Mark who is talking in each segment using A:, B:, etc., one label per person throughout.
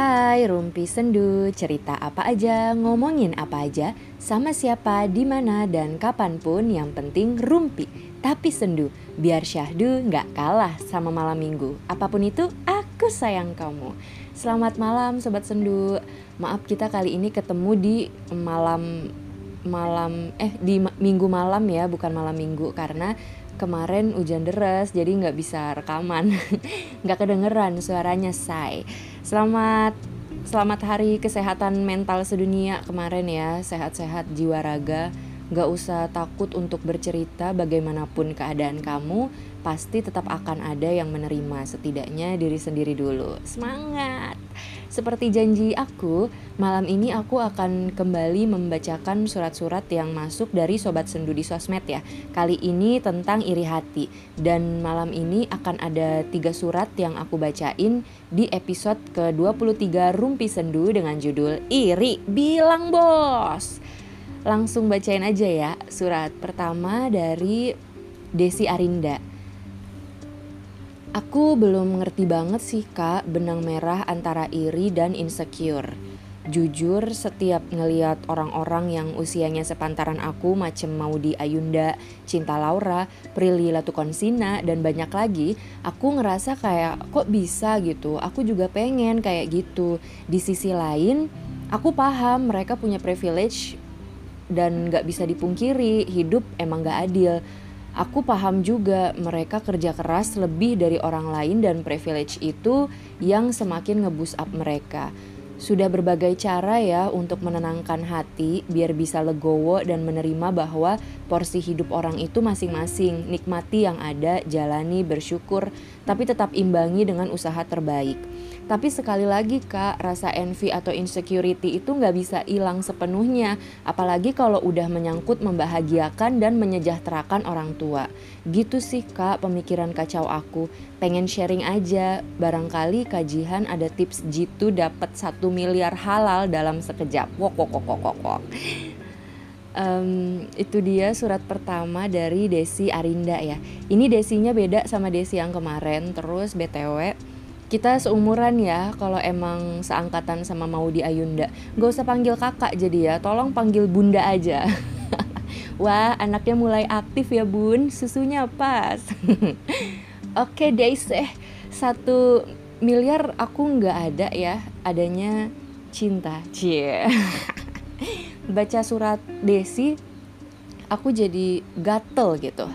A: Hai Rumpi Sendu, cerita apa aja, ngomongin apa aja, sama siapa, di mana dan kapan pun yang penting Rumpi. Tapi sendu, biar syahdu nggak kalah sama malam minggu. Apa pun itu, aku sayang kamu. Selamat malam Sobat Sendu. Maaf kita kali ini ketemu di malam malam eh di minggu malam ya, bukan malam minggu karena kemarin hujan deras jadi nggak bisa rekaman nggak kedengeran suaranya say selamat selamat hari kesehatan mental sedunia kemarin ya. Sehat-sehat jiwa raga nggak usah takut untuk bercerita bagaimanapun keadaan kamu pasti tetap akan ada yang menerima setidaknya diri sendiri dulu semangat seperti janji aku, malam ini aku akan kembali membacakan surat-surat yang masuk dari Sobat Sendu di sosmed ya. Kali ini tentang iri hati. Dan malam ini akan ada tiga surat yang aku bacain di episode ke-23 Rumpi Sendu dengan judul Iri Bilang Bos. Langsung bacain aja ya surat pertama dari Desi Arinda. Aku belum ngerti banget sih kak benang merah antara iri dan insecure. Jujur setiap ngeliat orang-orang yang usianya sepantaran aku macem Maudi Ayunda, Cinta Laura, Prilly Latukonsina dan banyak lagi, aku ngerasa kayak kok bisa gitu, aku juga pengen kayak gitu. Di sisi lain, aku paham mereka punya privilege dan gak bisa dipungkiri hidup emang gak adil Aku paham juga mereka kerja keras lebih dari orang lain dan privilege itu yang semakin ngebus up mereka. Sudah berbagai cara ya untuk menenangkan hati biar bisa legowo dan menerima bahwa porsi hidup orang itu masing-masing. Nikmati yang ada, jalani, bersyukur, tapi tetap imbangi dengan usaha terbaik. Tapi sekali lagi kak, rasa envy atau insecurity itu nggak bisa hilang sepenuhnya. Apalagi kalau udah menyangkut membahagiakan dan menyejahterakan orang tua. Gitu sih kak pemikiran kacau aku. Pengen sharing aja, barangkali kajian ada tips jitu dapat satu miliar halal dalam sekejap. Wok wok wok wok wok. Um, itu dia surat pertama dari Desi Arinda ya. Ini Desinya beda sama Desi yang kemarin. Terus BTW kita seumuran ya kalau emang seangkatan sama Maudi Ayunda. Gak usah panggil kakak jadi ya tolong panggil bunda aja. Wah anaknya mulai aktif ya bun. Susunya pas. Oke Daisy. Eh satu miliar aku nggak ada ya adanya cinta. Cie. Baca surat Desi aku jadi gatel gitu.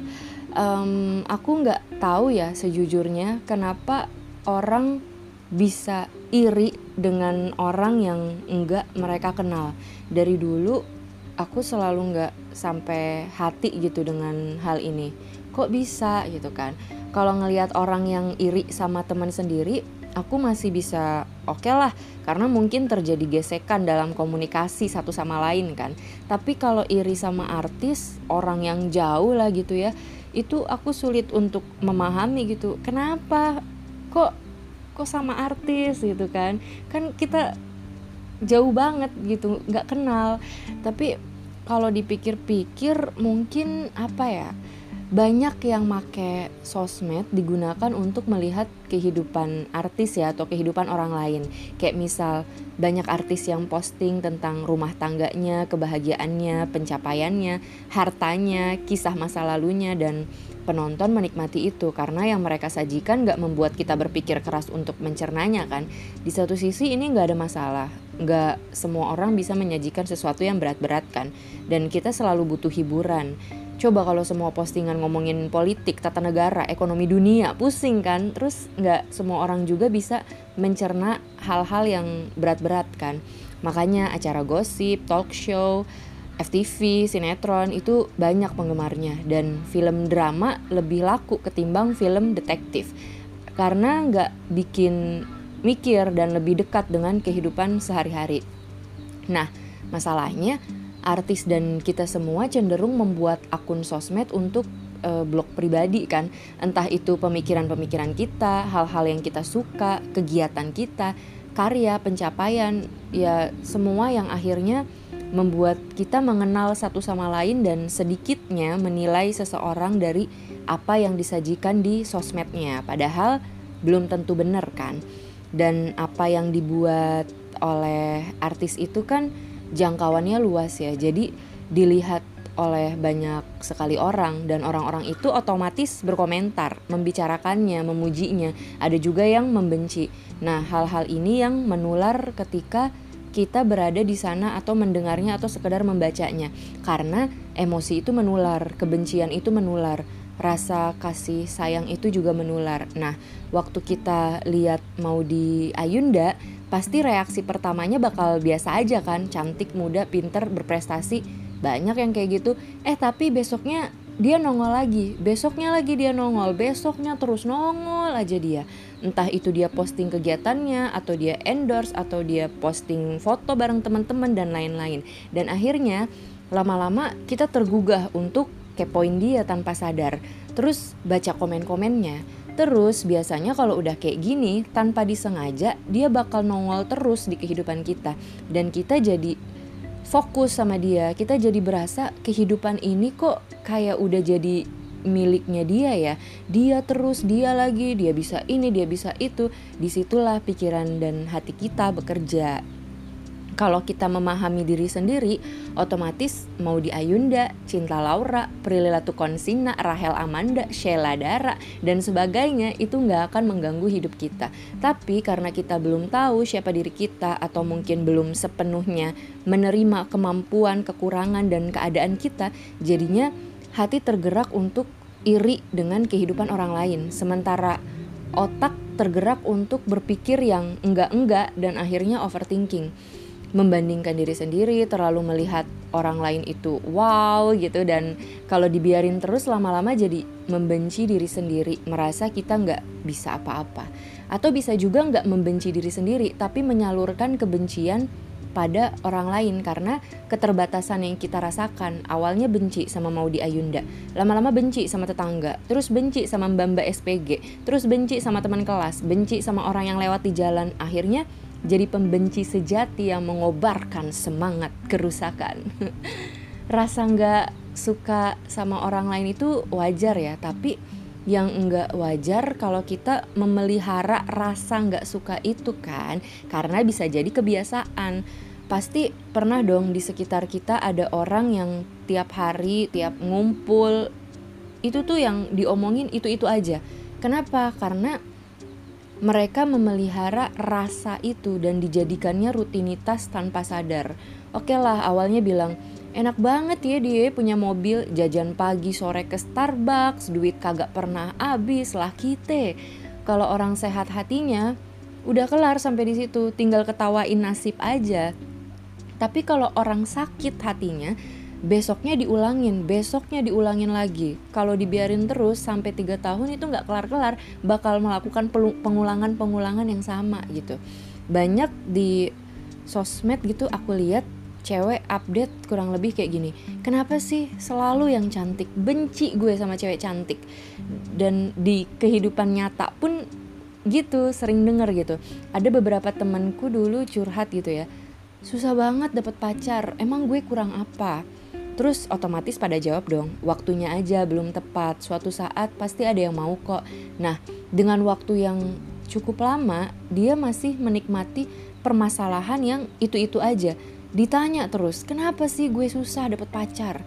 A: Um, aku nggak tahu ya sejujurnya kenapa orang bisa iri dengan orang yang enggak mereka kenal. Dari dulu aku selalu enggak sampai hati gitu dengan hal ini. Kok bisa gitu kan? Kalau ngelihat orang yang iri sama teman sendiri aku masih bisa oke okay lah. Karena mungkin terjadi gesekan dalam komunikasi satu sama lain kan. Tapi kalau iri sama artis orang yang jauh lah gitu ya itu aku sulit untuk memahami gitu. Kenapa kok kok sama artis gitu kan kan kita jauh banget gitu nggak kenal tapi kalau dipikir-pikir mungkin apa ya banyak yang make sosmed digunakan untuk melihat kehidupan artis ya atau kehidupan orang lain. Kayak misal banyak artis yang posting tentang rumah tangganya, kebahagiaannya, pencapaiannya, hartanya, kisah masa lalunya dan penonton menikmati itu karena yang mereka sajikan gak membuat kita berpikir keras untuk mencernanya kan. Di satu sisi ini gak ada masalah, gak semua orang bisa menyajikan sesuatu yang berat-berat kan dan kita selalu butuh hiburan Coba kalau semua postingan ngomongin politik, tata negara, ekonomi dunia, pusing kan? Terus nggak semua orang juga bisa mencerna hal-hal yang berat-berat kan? Makanya acara gosip, talk show, FTV, sinetron itu banyak penggemarnya. Dan film drama lebih laku ketimbang film detektif. Karena nggak bikin mikir dan lebih dekat dengan kehidupan sehari-hari. Nah, masalahnya artis dan kita semua cenderung membuat akun sosmed untuk uh, blog pribadi kan. Entah itu pemikiran-pemikiran kita hal-hal yang kita suka kegiatan kita karya pencapaian ya semua yang akhirnya membuat kita mengenal satu sama lain dan sedikitnya menilai seseorang dari apa yang disajikan di sosmednya padahal belum tentu benar kan dan apa yang dibuat oleh artis itu kan jangkauannya luas ya jadi dilihat oleh banyak sekali orang dan orang-orang itu otomatis berkomentar, membicarakannya, memujinya. Ada juga yang membenci. Nah, hal-hal ini yang menular ketika kita berada di sana atau mendengarnya atau sekedar membacanya. Karena emosi itu menular, kebencian itu menular, rasa kasih sayang itu juga menular. Nah, waktu kita lihat mau di Ayunda, pasti reaksi pertamanya bakal biasa aja kan, cantik, muda, pinter, berprestasi banyak yang kayak gitu eh tapi besoknya dia nongol lagi. Besoknya lagi dia nongol. Besoknya terus nongol aja dia. Entah itu dia posting kegiatannya atau dia endorse atau dia posting foto bareng teman-teman dan lain-lain. Dan akhirnya lama-lama kita tergugah untuk kepoin dia tanpa sadar. Terus baca komen-komennya. Terus biasanya kalau udah kayak gini tanpa disengaja dia bakal nongol terus di kehidupan kita. Dan kita jadi fokus sama dia. Kita jadi berasa kehidupan ini kok kayak udah jadi miliknya dia ya. Dia terus dia lagi dia bisa ini dia bisa itu. Di situlah pikiran dan hati kita bekerja kalau kita memahami diri sendiri, otomatis mau di Ayunda, Cinta Laura, Prilly Latukonsina, Rahel Amanda, Sheila Dara, dan sebagainya itu nggak akan mengganggu hidup kita. Tapi karena kita belum tahu siapa diri kita atau mungkin belum sepenuhnya menerima kemampuan, kekurangan, dan keadaan kita, jadinya hati tergerak untuk iri dengan kehidupan orang lain. Sementara otak tergerak untuk berpikir yang enggak-enggak dan akhirnya overthinking membandingkan diri sendiri, terlalu melihat orang lain itu wow gitu dan kalau dibiarin terus lama-lama jadi membenci diri sendiri, merasa kita nggak bisa apa-apa. Atau bisa juga nggak membenci diri sendiri, tapi menyalurkan kebencian pada orang lain karena keterbatasan yang kita rasakan. Awalnya benci sama Maudi Ayunda, lama-lama benci sama tetangga, terus benci sama Mbak SPG, terus benci sama teman kelas, benci sama orang yang lewat di jalan. Akhirnya jadi pembenci sejati yang mengobarkan semangat kerusakan. Rasa nggak suka sama orang lain itu wajar ya, tapi yang enggak wajar kalau kita memelihara rasa nggak suka itu kan, karena bisa jadi kebiasaan. Pasti pernah dong di sekitar kita ada orang yang tiap hari, tiap ngumpul, itu tuh yang diomongin itu-itu aja. Kenapa? Karena mereka memelihara rasa itu dan dijadikannya rutinitas tanpa sadar. Oke lah, awalnya bilang, enak banget ya dia punya mobil, jajan pagi sore ke Starbucks, duit kagak pernah habis lah kita. Kalau orang sehat hatinya, udah kelar sampai di situ, tinggal ketawain nasib aja. Tapi kalau orang sakit hatinya, besoknya diulangin, besoknya diulangin lagi. Kalau dibiarin terus sampai tiga tahun itu nggak kelar-kelar, bakal melakukan pengulangan-pengulangan yang sama gitu. Banyak di sosmed gitu aku lihat cewek update kurang lebih kayak gini. Kenapa sih selalu yang cantik? Benci gue sama cewek cantik. Dan di kehidupan nyata pun gitu, sering denger gitu. Ada beberapa temanku dulu curhat gitu ya. Susah banget dapet pacar. Emang gue kurang apa? Terus otomatis pada jawab dong, waktunya aja belum tepat, suatu saat pasti ada yang mau kok. Nah, dengan waktu yang cukup lama, dia masih menikmati permasalahan yang itu-itu aja. Ditanya terus, kenapa sih gue susah dapet pacar?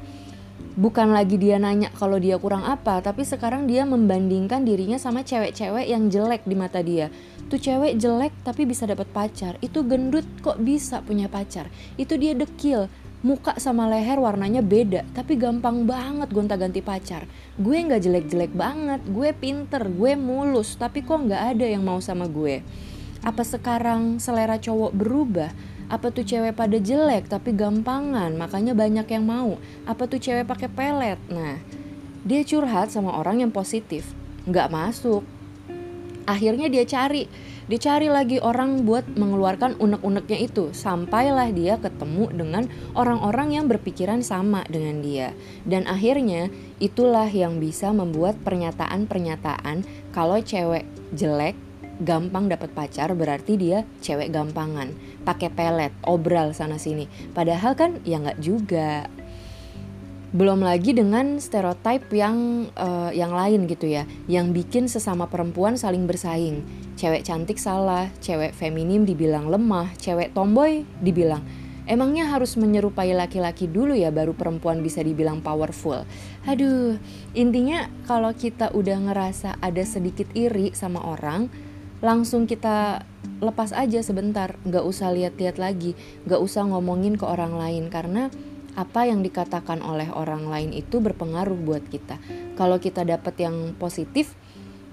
A: Bukan lagi dia nanya kalau dia kurang apa, tapi sekarang dia membandingkan dirinya sama cewek-cewek yang jelek di mata dia. Tuh cewek jelek tapi bisa dapat pacar, itu gendut kok bisa punya pacar. Itu dia dekil, muka sama leher warnanya beda tapi gampang banget gonta-ganti pacar. Gue nggak jelek-jelek banget gue pinter gue mulus tapi kok nggak ada yang mau sama gue? Apa sekarang selera cowok berubah? Apa tuh cewek pada jelek tapi gampangan makanya banyak yang mau? Apa tuh cewek pakai pelet? Nah dia curhat sama orang yang positif nggak masuk. Akhirnya dia cari dicari lagi orang buat mengeluarkan unek-uneknya itu. Sampailah dia ketemu dengan orang-orang yang berpikiran sama dengan dia. Dan akhirnya itulah yang bisa membuat pernyataan-pernyataan kalau cewek jelek gampang dapat pacar berarti dia cewek gampangan. Pakai pelet obral sana sini padahal kan ya nggak juga belum lagi dengan stereotip yang uh, yang lain gitu ya, yang bikin sesama perempuan saling bersaing. Cewek cantik salah, cewek feminim dibilang lemah, cewek tomboy dibilang Emangnya harus menyerupai laki-laki dulu ya baru perempuan bisa dibilang powerful. Aduh, intinya kalau kita udah ngerasa ada sedikit iri sama orang, langsung kita lepas aja sebentar, nggak usah lihat-lihat lagi, nggak usah ngomongin ke orang lain karena apa yang dikatakan oleh orang lain itu berpengaruh buat kita. Kalau kita dapat yang positif,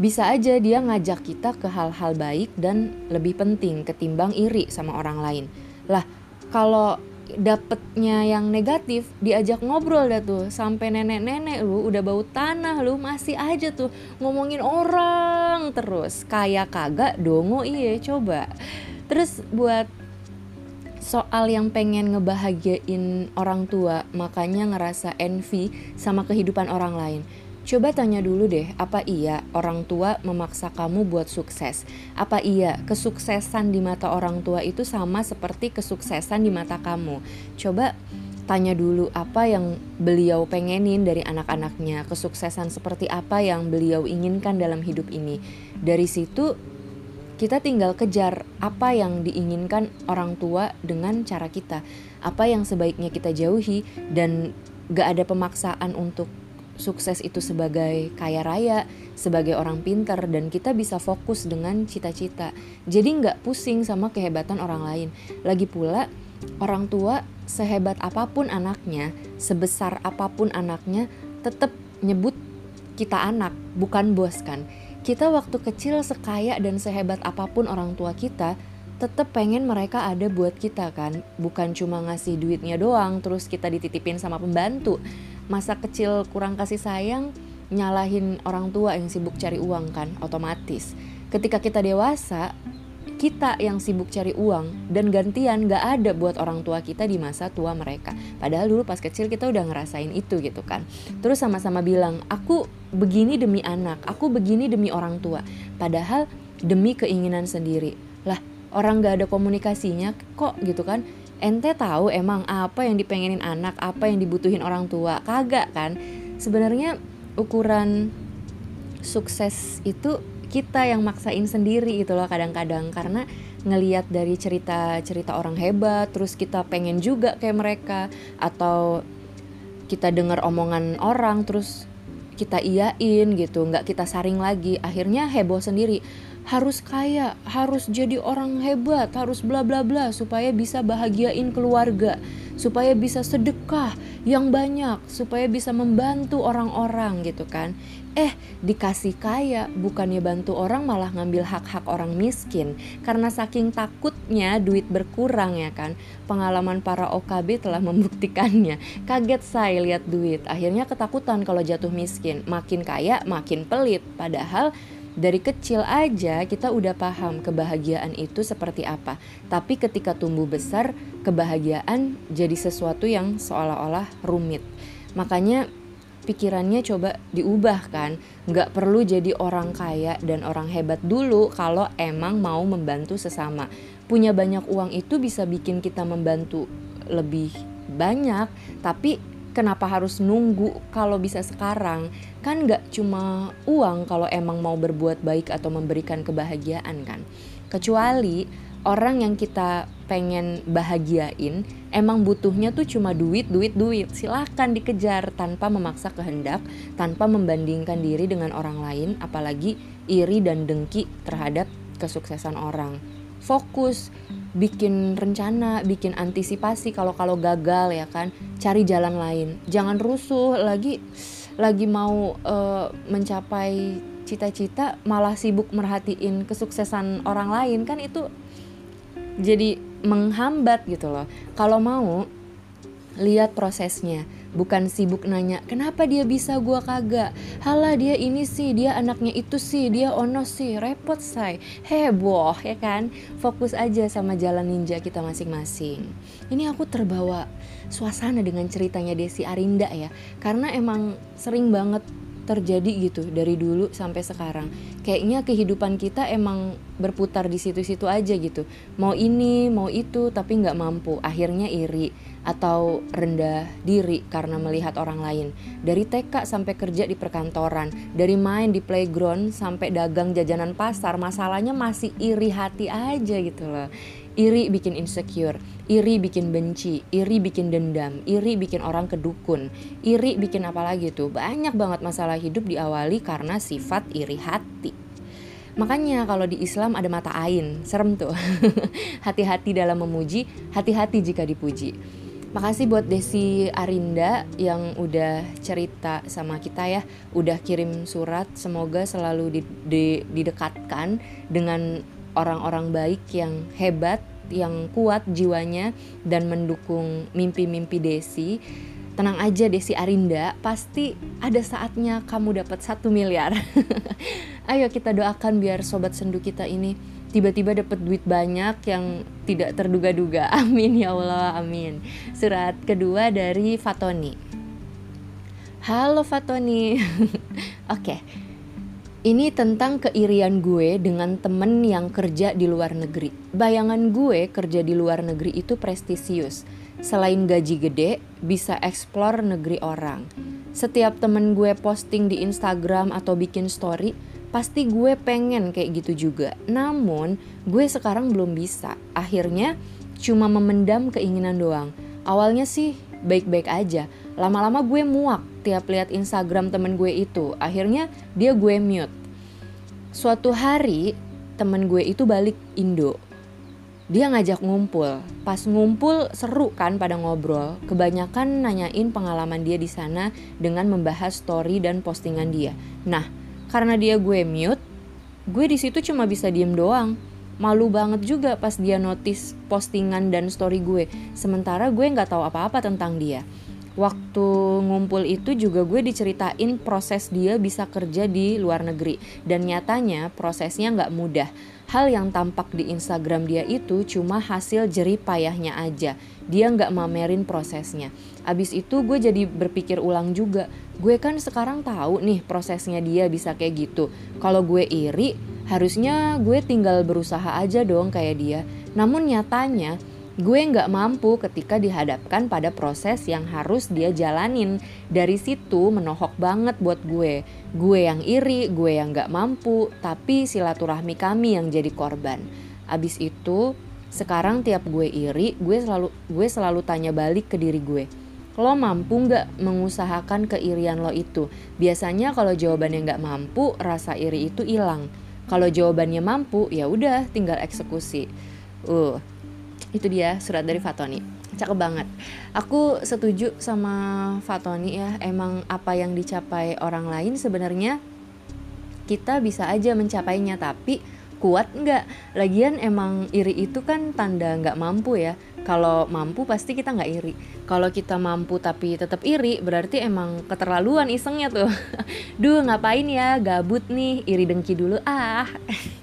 A: bisa aja dia ngajak kita ke hal-hal baik dan lebih penting ketimbang iri sama orang lain. Lah, kalau dapetnya yang negatif diajak ngobrol dah tuh sampai nenek-nenek lu udah bau tanah lu masih aja tuh ngomongin orang terus kayak kagak dongo iya coba terus buat soal yang pengen ngebahagiain orang tua, makanya ngerasa envy sama kehidupan orang lain. Coba tanya dulu deh, apa iya orang tua memaksa kamu buat sukses? Apa iya kesuksesan di mata orang tua itu sama seperti kesuksesan di mata kamu? Coba tanya dulu apa yang beliau pengenin dari anak-anaknya, kesuksesan seperti apa yang beliau inginkan dalam hidup ini. Dari situ kita tinggal kejar apa yang diinginkan orang tua dengan cara kita, apa yang sebaiknya kita jauhi, dan gak ada pemaksaan untuk sukses itu sebagai kaya raya, sebagai orang pinter, dan kita bisa fokus dengan cita-cita. Jadi nggak pusing sama kehebatan orang lain. Lagi pula, orang tua sehebat apa pun anaknya, sebesar apa pun anaknya, tetap nyebut kita anak, bukan bos kan kita waktu kecil sekaya dan sehebat apa pun orang tua kita, tetap pengen mereka ada buat kita kan. Bukan cuma ngasih duitnya doang terus kita dititipin sama pembantu. Masa kecil kurang kasih sayang nyalahin orang tua yang sibuk cari uang kan otomatis. Ketika kita dewasa kita yang sibuk cari uang dan gantian gak ada buat orang tua kita di masa tua mereka. Padahal dulu pas kecil kita udah ngerasain itu gitu kan. Terus sama-sama bilang, aku begini demi anak, aku begini demi orang tua. Padahal demi keinginan sendiri. Lah, orang gak ada komunikasinya kok gitu kan. Ente tahu emang apa yang dipengenin anak, apa yang dibutuhin orang tua? Kagak kan? Sebenarnya ukuran sukses itu kita yang maksain sendiri gitu loh kadang-kadang. Karena ngeliat dari cerita-cerita orang hebat terus kita pengen juga kayak mereka. Atau kita dengar omongan orang terus kita iyain gitu nggak kita saring lagi. Akhirnya heboh sendiri. Harus kaya, harus jadi orang hebat, harus bla bla bla supaya bisa bahagiain keluarga, supaya bisa sedekah yang banyak, supaya bisa membantu orang-orang gitu kan. Eh, dikasih kaya, bukannya bantu orang malah ngambil hak-hak orang miskin. Karena saking takutnya duit berkurang ya kan. Pengalaman para OKB telah membuktikannya. Kaget saya lihat duit, akhirnya ketakutan kalau jatuh miskin. Makin kaya, makin pelit. Padahal dari kecil aja kita udah paham kebahagiaan itu seperti apa. Tapi ketika tumbuh besar, kebahagiaan jadi sesuatu yang seolah-olah rumit. Makanya pikirannya coba diubah kan. Nggak perlu jadi orang kaya dan orang hebat dulu kalau emang mau membantu sesama. Punya banyak uang itu bisa bikin kita membantu lebih banyak, tapi kenapa harus nunggu kalau bisa sekarang kan nggak cuma uang kalau emang mau berbuat baik atau memberikan kebahagiaan kan kecuali orang yang kita pengen bahagiain emang butuhnya tuh cuma duit duit duit. Silahkan dikejar tanpa memaksa kehendak tanpa membandingkan diri dengan orang lain apalagi iri dan dengki terhadap kesuksesan orang. Fokus bikin rencana, bikin antisipasi kalau kalau gagal ya kan, cari jalan lain. Jangan rusuh lagi lagi mau uh, mencapai cita-cita malah sibuk merhatiin kesuksesan orang lain. Kan itu jadi menghambat gitu loh. Kalau mau lihat prosesnya. Bukan sibuk nanya kenapa dia bisa gua kagak? Halah dia ini sih dia anaknya itu sih dia ono sih. Repot say. Heboh ya kan? Fokus aja sama jalan ninja kita masing-masing. Ini aku terbawa suasana dengan ceritanya Desi Arinda ya. Karena emang sering banget terjadi gitu dari dulu sampai sekarang. Kayaknya kehidupan kita emang berputar di situ-situ aja gitu. Mau ini, mau itu, tapi nggak mampu. Akhirnya iri atau rendah diri karena melihat orang lain. Dari TK sampai kerja di perkantoran, dari main di playground sampai dagang jajanan pasar, masalahnya masih iri hati aja gitu loh. Iri bikin insecure, iri bikin benci, iri bikin dendam, iri bikin orang kedukun, iri bikin apa lagi tuh. Banyak banget masalah hidup diawali karena sifat iri hati. Makanya kalau di Islam ada mata ain, serem tuh. hati-hati dalam memuji, hati-hati jika dipuji. Makasih buat Desi Arinda yang udah cerita sama kita ya, udah kirim surat. Semoga selalu didekatkan dengan orang-orang baik yang hebat, yang kuat jiwanya dan mendukung mimpi-mimpi Desi tenang aja Desi Arinda, pasti ada saatnya kamu dapat satu miliar. Ayo kita doakan biar sobat sendu kita ini tiba-tiba dapat duit banyak yang tidak terduga-duga. Amin ya Allah, amin. Surat kedua dari Fatoni. Halo Fatoni. Oke. okay. Ini tentang keirian gue dengan temen yang kerja di luar negeri. Bayangan gue kerja di luar negeri itu prestisius selain gaji gede, bisa explore negeri orang. Setiap temen gue posting di Instagram atau bikin story, pasti gue pengen kayak gitu juga. Namun, gue sekarang belum bisa. Akhirnya, cuma memendam keinginan doang. Awalnya sih baik-baik aja. Lama-lama gue muak tiap lihat Instagram temen gue itu. Akhirnya dia gue mute. Suatu hari temen gue itu balik Indo dia ngajak ngumpul. Pas ngumpul seru kan pada ngobrol. Kebanyakan nanyain pengalaman dia di sana dengan membahas story dan postingan dia. Nah, karena dia gue mute, gue di situ cuma bisa diem doang. Malu banget juga pas dia notice postingan dan story gue. Sementara gue nggak tahu apa-apa tentang dia. Waktu ngumpul itu juga gue diceritain proses dia bisa kerja di luar negeri dan nyatanya prosesnya nggak mudah Hal yang tampak di Instagram dia itu cuma hasil jerih payahnya aja. Dia nggak mamerin prosesnya. Abis itu gue jadi berpikir ulang juga. Gue kan sekarang tahu nih prosesnya dia bisa kayak gitu. Kalau gue iri, harusnya gue tinggal berusaha aja dong kayak dia. Namun nyatanya gue nggak mampu ketika dihadapkan pada proses yang harus dia jalanin. Dari situ menohok banget buat gue. Gue yang iri, gue yang nggak mampu, tapi silaturahmi kami yang jadi korban. Abis itu, sekarang tiap gue iri, gue selalu gue selalu tanya balik ke diri gue. Lo mampu nggak mengusahakan keirian lo itu? Biasanya kalau jawabannya nggak mampu, rasa iri itu hilang. Kalau jawabannya mampu, ya udah tinggal eksekusi. Uh, itu dia surat dari Fatoni. Cakep banget. Aku setuju sama Fatoni ya. Emang apa yang dicapai orang lain sebenarnya kita bisa aja mencapainya tapi kuat nggak? Lagian emang iri itu kan tanda nggak mampu ya. Kalau mampu pasti kita nggak iri. Kalau kita mampu tapi tetap iri berarti emang keterlaluan isengnya tuh. Duh ngapain ya? Gabut nih. Iri dengki dulu ah.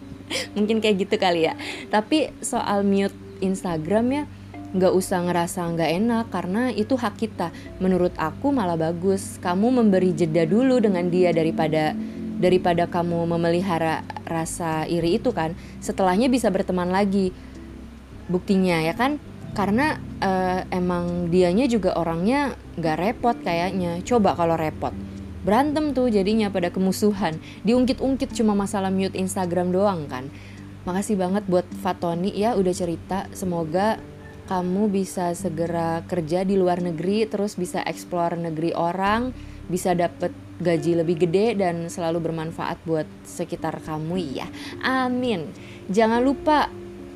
A: Mungkin kayak gitu kali ya. Tapi soal mute Instagram ya nggak usah ngerasa nggak enak karena itu hak kita. Menurut aku malah bagus. Kamu memberi jeda dulu dengan dia daripada daripada kamu memelihara rasa iri itu kan. Setelahnya bisa berteman lagi. Buktinya ya kan? Karena uh, emang dianya juga orangnya nggak repot kayaknya. Coba kalau repot. Berantem tuh jadinya pada kemusuhan. Diungkit-ungkit cuma masalah mute Instagram doang kan. Makasih banget buat Fatoni ya udah cerita. Semoga kamu bisa segera kerja di luar negeri, terus bisa explore negeri orang, bisa dapet gaji lebih gede dan selalu bermanfaat buat sekitar kamu ya. Amin. Jangan lupa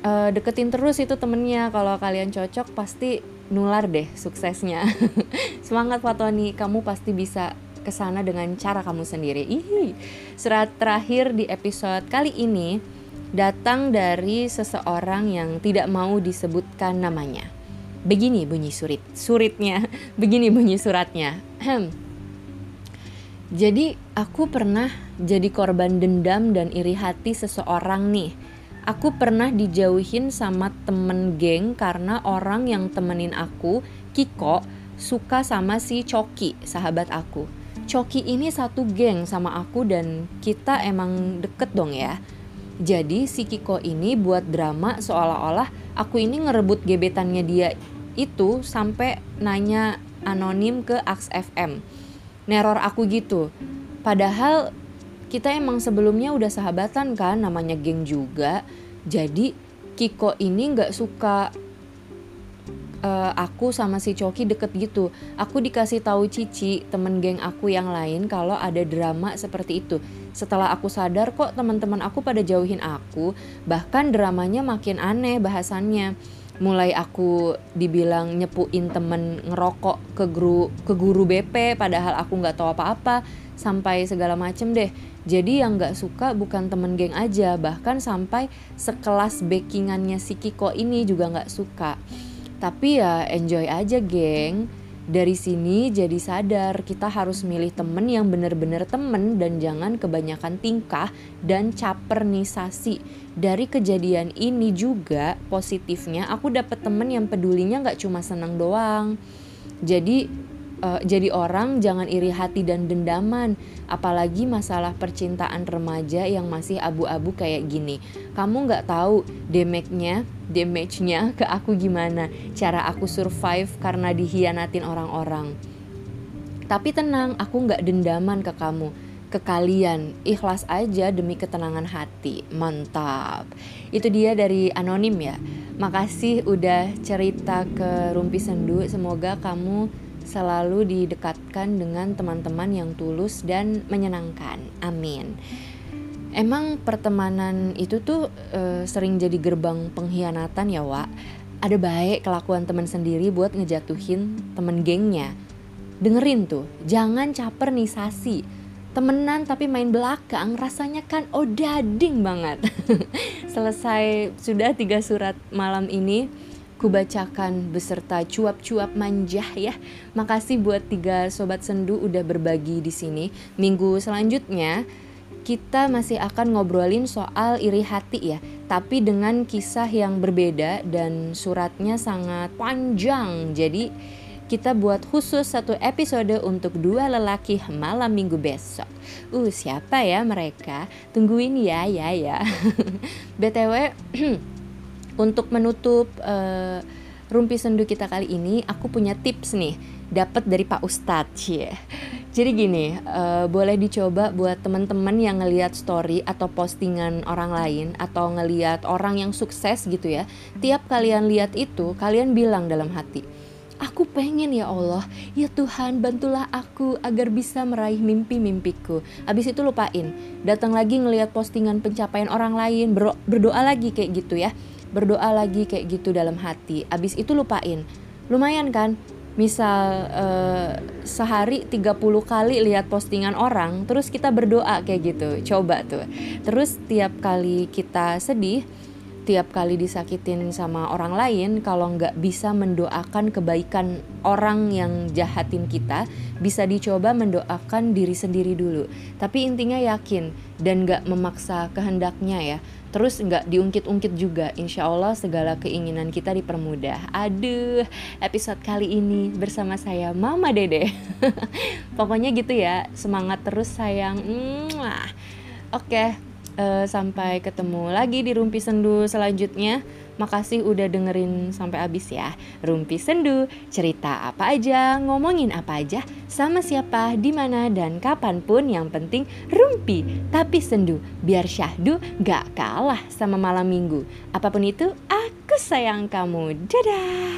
A: uh, deketin terus itu temennya. Kalau kalian cocok pasti nular deh suksesnya. Semangat Fatoni, kamu pasti bisa ke sana dengan cara kamu sendiri. Ih, surat terakhir di episode kali ini datang dari seseorang yang tidak mau disebutkan namanya. Begini bunyi surit, suritnya, begini bunyi suratnya. Jadi aku pernah jadi korban dendam dan iri hati seseorang nih. Aku pernah dijauhin sama temen geng karena orang yang temenin aku, Kiko, suka sama si Coki, sahabat aku. Coki ini satu geng sama aku dan kita emang deket dong ya jadi si Kiko ini buat drama seolah-olah aku ini ngerebut gebetannya dia itu sampai nanya anonim ke Ax FM neror aku gitu. Padahal kita emang sebelumnya udah sahabatan kan namanya geng juga. Jadi Kiko ini nggak suka uh, aku sama si Coki deket gitu. Aku dikasih tahu Cici temen geng aku yang lain kalau ada drama seperti itu. Setelah aku sadar kok teman-teman aku pada jauhin aku bahkan dramanya makin aneh bahasannya. Mulai aku dibilang nyepuin temen ngerokok ke guru ke guru BP padahal aku nggak tahu apa-apa sampai segala macem deh. Jadi yang nggak suka bukan temen geng aja bahkan sampai sekelas backingannya si Kiko ini juga nggak suka tapi ya enjoy aja geng dari sini jadi sadar kita harus milih temen yang bener-bener temen dan jangan kebanyakan tingkah dan capernisasi. Dari kejadian ini juga positifnya aku dapet temen yang pedulinya gak cuma senang doang. Jadi uh, jadi orang jangan iri hati dan dendaman. Apalagi masalah percintaan remaja yang masih abu-abu kayak gini. Kamu nggak tahu damage-nya damage-nya ke aku gimana. Cara aku survive karena dihianatin orang-orang. Tapi tenang aku nggak dendaman ke kamu. Ke kalian. Ikhlas aja demi ketenangan hati. Mantap. Itu dia dari anonim ya. Makasih udah cerita ke Rumpi Sendu. Semoga kamu selalu didekatkan dengan teman-teman yang tulus dan menyenangkan. Amin. Emang pertemanan itu tuh e, sering jadi gerbang pengkhianatan ya, Wak. Ada baik kelakuan teman sendiri buat ngejatuhin temen gengnya. Dengerin tuh, jangan caper nih sasi. Temenan tapi main belakang rasanya kan odading banget. Selesai sudah tiga surat malam ini kubacakan beserta cuap-cuap manja ya. Makasih buat tiga sobat sendu udah berbagi di sini. Minggu selanjutnya kita masih akan ngobrolin soal iri hati ya, tapi dengan kisah yang berbeda dan suratnya sangat panjang. Jadi kita buat khusus satu episode untuk dua lelaki malam minggu besok. Uh, siapa ya mereka? Tungguin ya, ya, ya. BTW Untuk menutup uh, rumpi sendu kita kali ini, aku punya tips nih, dapat dari Pak Ustadz. Yeah. Jadi gini, uh, boleh dicoba buat teman-teman yang ngelihat story atau postingan orang lain atau ngelihat orang yang sukses gitu ya. Tiap kalian lihat itu, kalian bilang dalam hati, Aku pengen ya Allah, ya Tuhan bantulah aku agar bisa meraih mimpi-mimpiku. Abis itu lupain, datang lagi ngelihat postingan pencapaian orang lain, berdoa lagi kayak gitu ya berdoa lagi kayak gitu dalam hati. Abis itu lupain. Lumayan kan? Misal uh, sehari 30 kali lihat postingan orang terus kita berdoa kayak gitu. Coba tuh. Terus tiap kali kita sedih tiap kali disakitin sama orang lain kalau nggak bisa mendoakan kebaikan orang yang jahatin kita bisa dicoba mendoakan diri sendiri dulu. Tapi intinya yakin dan nggak memaksa kehendaknya ya. Terus nggak diungkit-ungkit juga insya Allah segala keinginan kita dipermudah. Aduh episode kali ini bersama saya Mama Dede. Pokoknya gitu ya semangat terus sayang. Oke okay, uh, sampai ketemu lagi di Rumpi Sendu selanjutnya. Makasih udah dengerin sampai habis ya. Rumpi Sendu, cerita apa aja, ngomongin apa aja, sama siapa, di mana dan kapan pun yang penting rumpi tapi sendu. Biar syahdu gak kalah sama malam minggu. Apa pun itu, aku sayang kamu. Dadah.